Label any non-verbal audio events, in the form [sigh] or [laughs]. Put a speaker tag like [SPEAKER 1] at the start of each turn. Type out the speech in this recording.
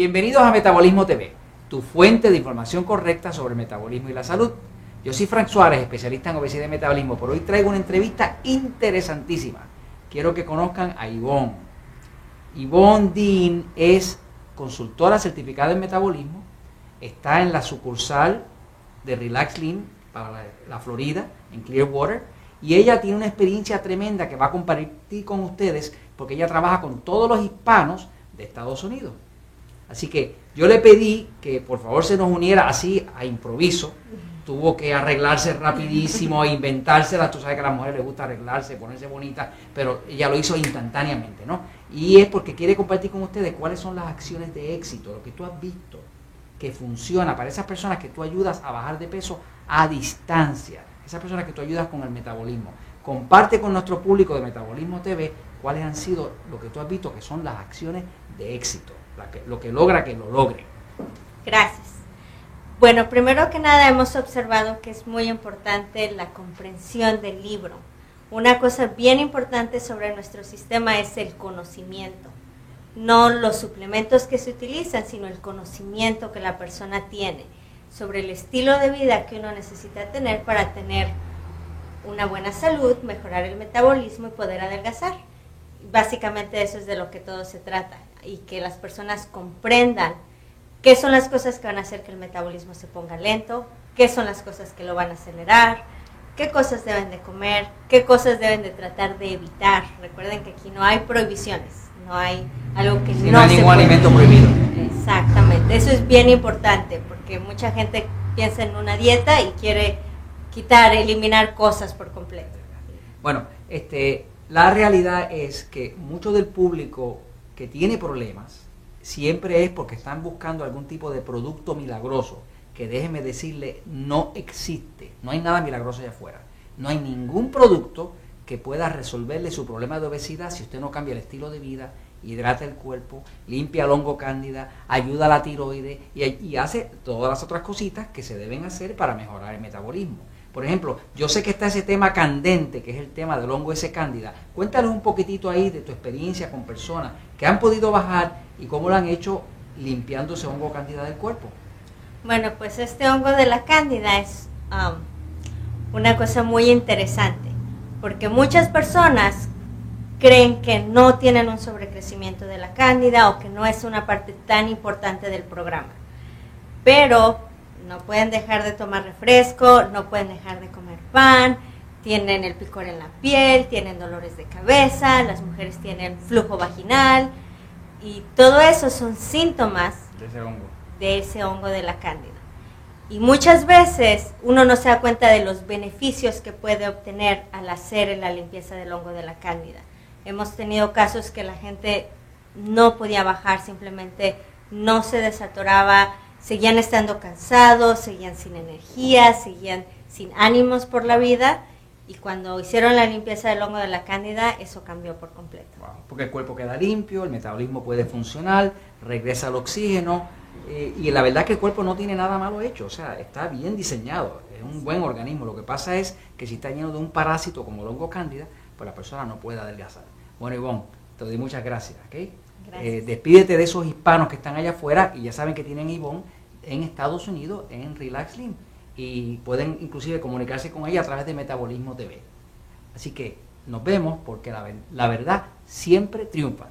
[SPEAKER 1] Bienvenidos a Metabolismo TV, tu fuente de información correcta sobre el metabolismo y la salud. Yo soy Frank Suárez, especialista en obesidad y metabolismo, por hoy traigo una entrevista interesantísima. Quiero que conozcan a Ivonne. Ivonne Dean es consultora certificada en metabolismo, está en la sucursal de Relax Lean para la, la Florida, en Clearwater, y ella tiene una experiencia tremenda que va a compartir con ustedes porque ella trabaja con todos los hispanos de Estados Unidos. Así que yo le pedí que por favor se nos uniera así a improviso. Tuvo que arreglarse rapidísimo, [laughs] inventársela. Tú sabes que a las mujeres les gusta arreglarse, ponerse bonita, pero ella lo hizo instantáneamente, ¿no? Y es porque quiere compartir con ustedes cuáles son las acciones de éxito, lo que tú has visto que funciona para esas personas que tú ayudas a bajar de peso a distancia, esas personas que tú ayudas con el metabolismo. Comparte con nuestro público de Metabolismo TV cuáles han sido lo que tú has visto que son las acciones de éxito lo que logra que lo logre.
[SPEAKER 2] Gracias. Bueno, primero que nada hemos observado que es muy importante la comprensión del libro. Una cosa bien importante sobre nuestro sistema es el conocimiento. No los suplementos que se utilizan, sino el conocimiento que la persona tiene sobre el estilo de vida que uno necesita tener para tener una buena salud, mejorar el metabolismo y poder adelgazar. Básicamente eso es de lo que todo se trata y que las personas comprendan qué son las cosas que van a hacer que el metabolismo se ponga lento, qué son las cosas que lo van a acelerar, qué cosas deben de comer, qué cosas deben de tratar de evitar. Recuerden que aquí no hay prohibiciones, no hay algo que no,
[SPEAKER 1] no hay ningún alimento prohibido.
[SPEAKER 2] Exactamente, eso es bien importante porque mucha gente piensa en una dieta y quiere quitar, eliminar cosas por completo.
[SPEAKER 1] Bueno, este, la realidad es que mucho del público que tiene problemas siempre es porque están buscando algún tipo de producto milagroso que déjeme decirle no existe, no hay nada milagroso allá afuera, no hay ningún producto que pueda resolverle su problema de obesidad si usted no cambia el estilo de vida, hidrata el cuerpo, limpia el hongo cándida, ayuda a la tiroides y, y hace todas las otras cositas que se deben hacer para mejorar el metabolismo. Por ejemplo, yo sé que está ese tema candente, que es el tema del hongo ese cándida. Cuéntanos un poquitito ahí de tu experiencia con personas que han podido bajar y cómo lo han hecho limpiando ese hongo cándida del cuerpo.
[SPEAKER 2] Bueno, pues este hongo de la cándida es um, una cosa muy interesante, porque muchas personas creen que no tienen un sobrecrecimiento de la cándida o que no es una parte tan importante del programa. Pero no pueden dejar de tomar refresco, no pueden dejar de comer pan, tienen el picor en la piel, tienen dolores de cabeza, las mujeres tienen flujo vaginal y todo eso son síntomas
[SPEAKER 1] de ese hongo
[SPEAKER 2] de, ese hongo de la cándida. Y muchas veces uno no se da cuenta de los beneficios que puede obtener al hacer la limpieza del hongo de la cándida. Hemos tenido casos que la gente no podía bajar, simplemente no se desatoraba, seguían estando cansados, seguían sin energía, seguían sin ánimos por la vida. Y cuando hicieron la limpieza del hongo de la cándida, eso cambió por completo.
[SPEAKER 1] porque el cuerpo queda limpio, el metabolismo puede funcionar, regresa el oxígeno. Eh, y la verdad que el cuerpo no tiene nada malo hecho, o sea, está bien diseñado, es un buen organismo. Lo que pasa es que si está lleno de un parásito como el hongo cándida, pues la persona no puede adelgazar. Bueno, Ivonne, te doy muchas gracias. ¿okay? Eh, despídete de esos hispanos que están allá afuera y ya saben que tienen Ivonne en Estados Unidos en Relax Slim y pueden inclusive comunicarse con ella a través de Metabolismo TV. Así que nos vemos porque la, la verdad siempre triunfa.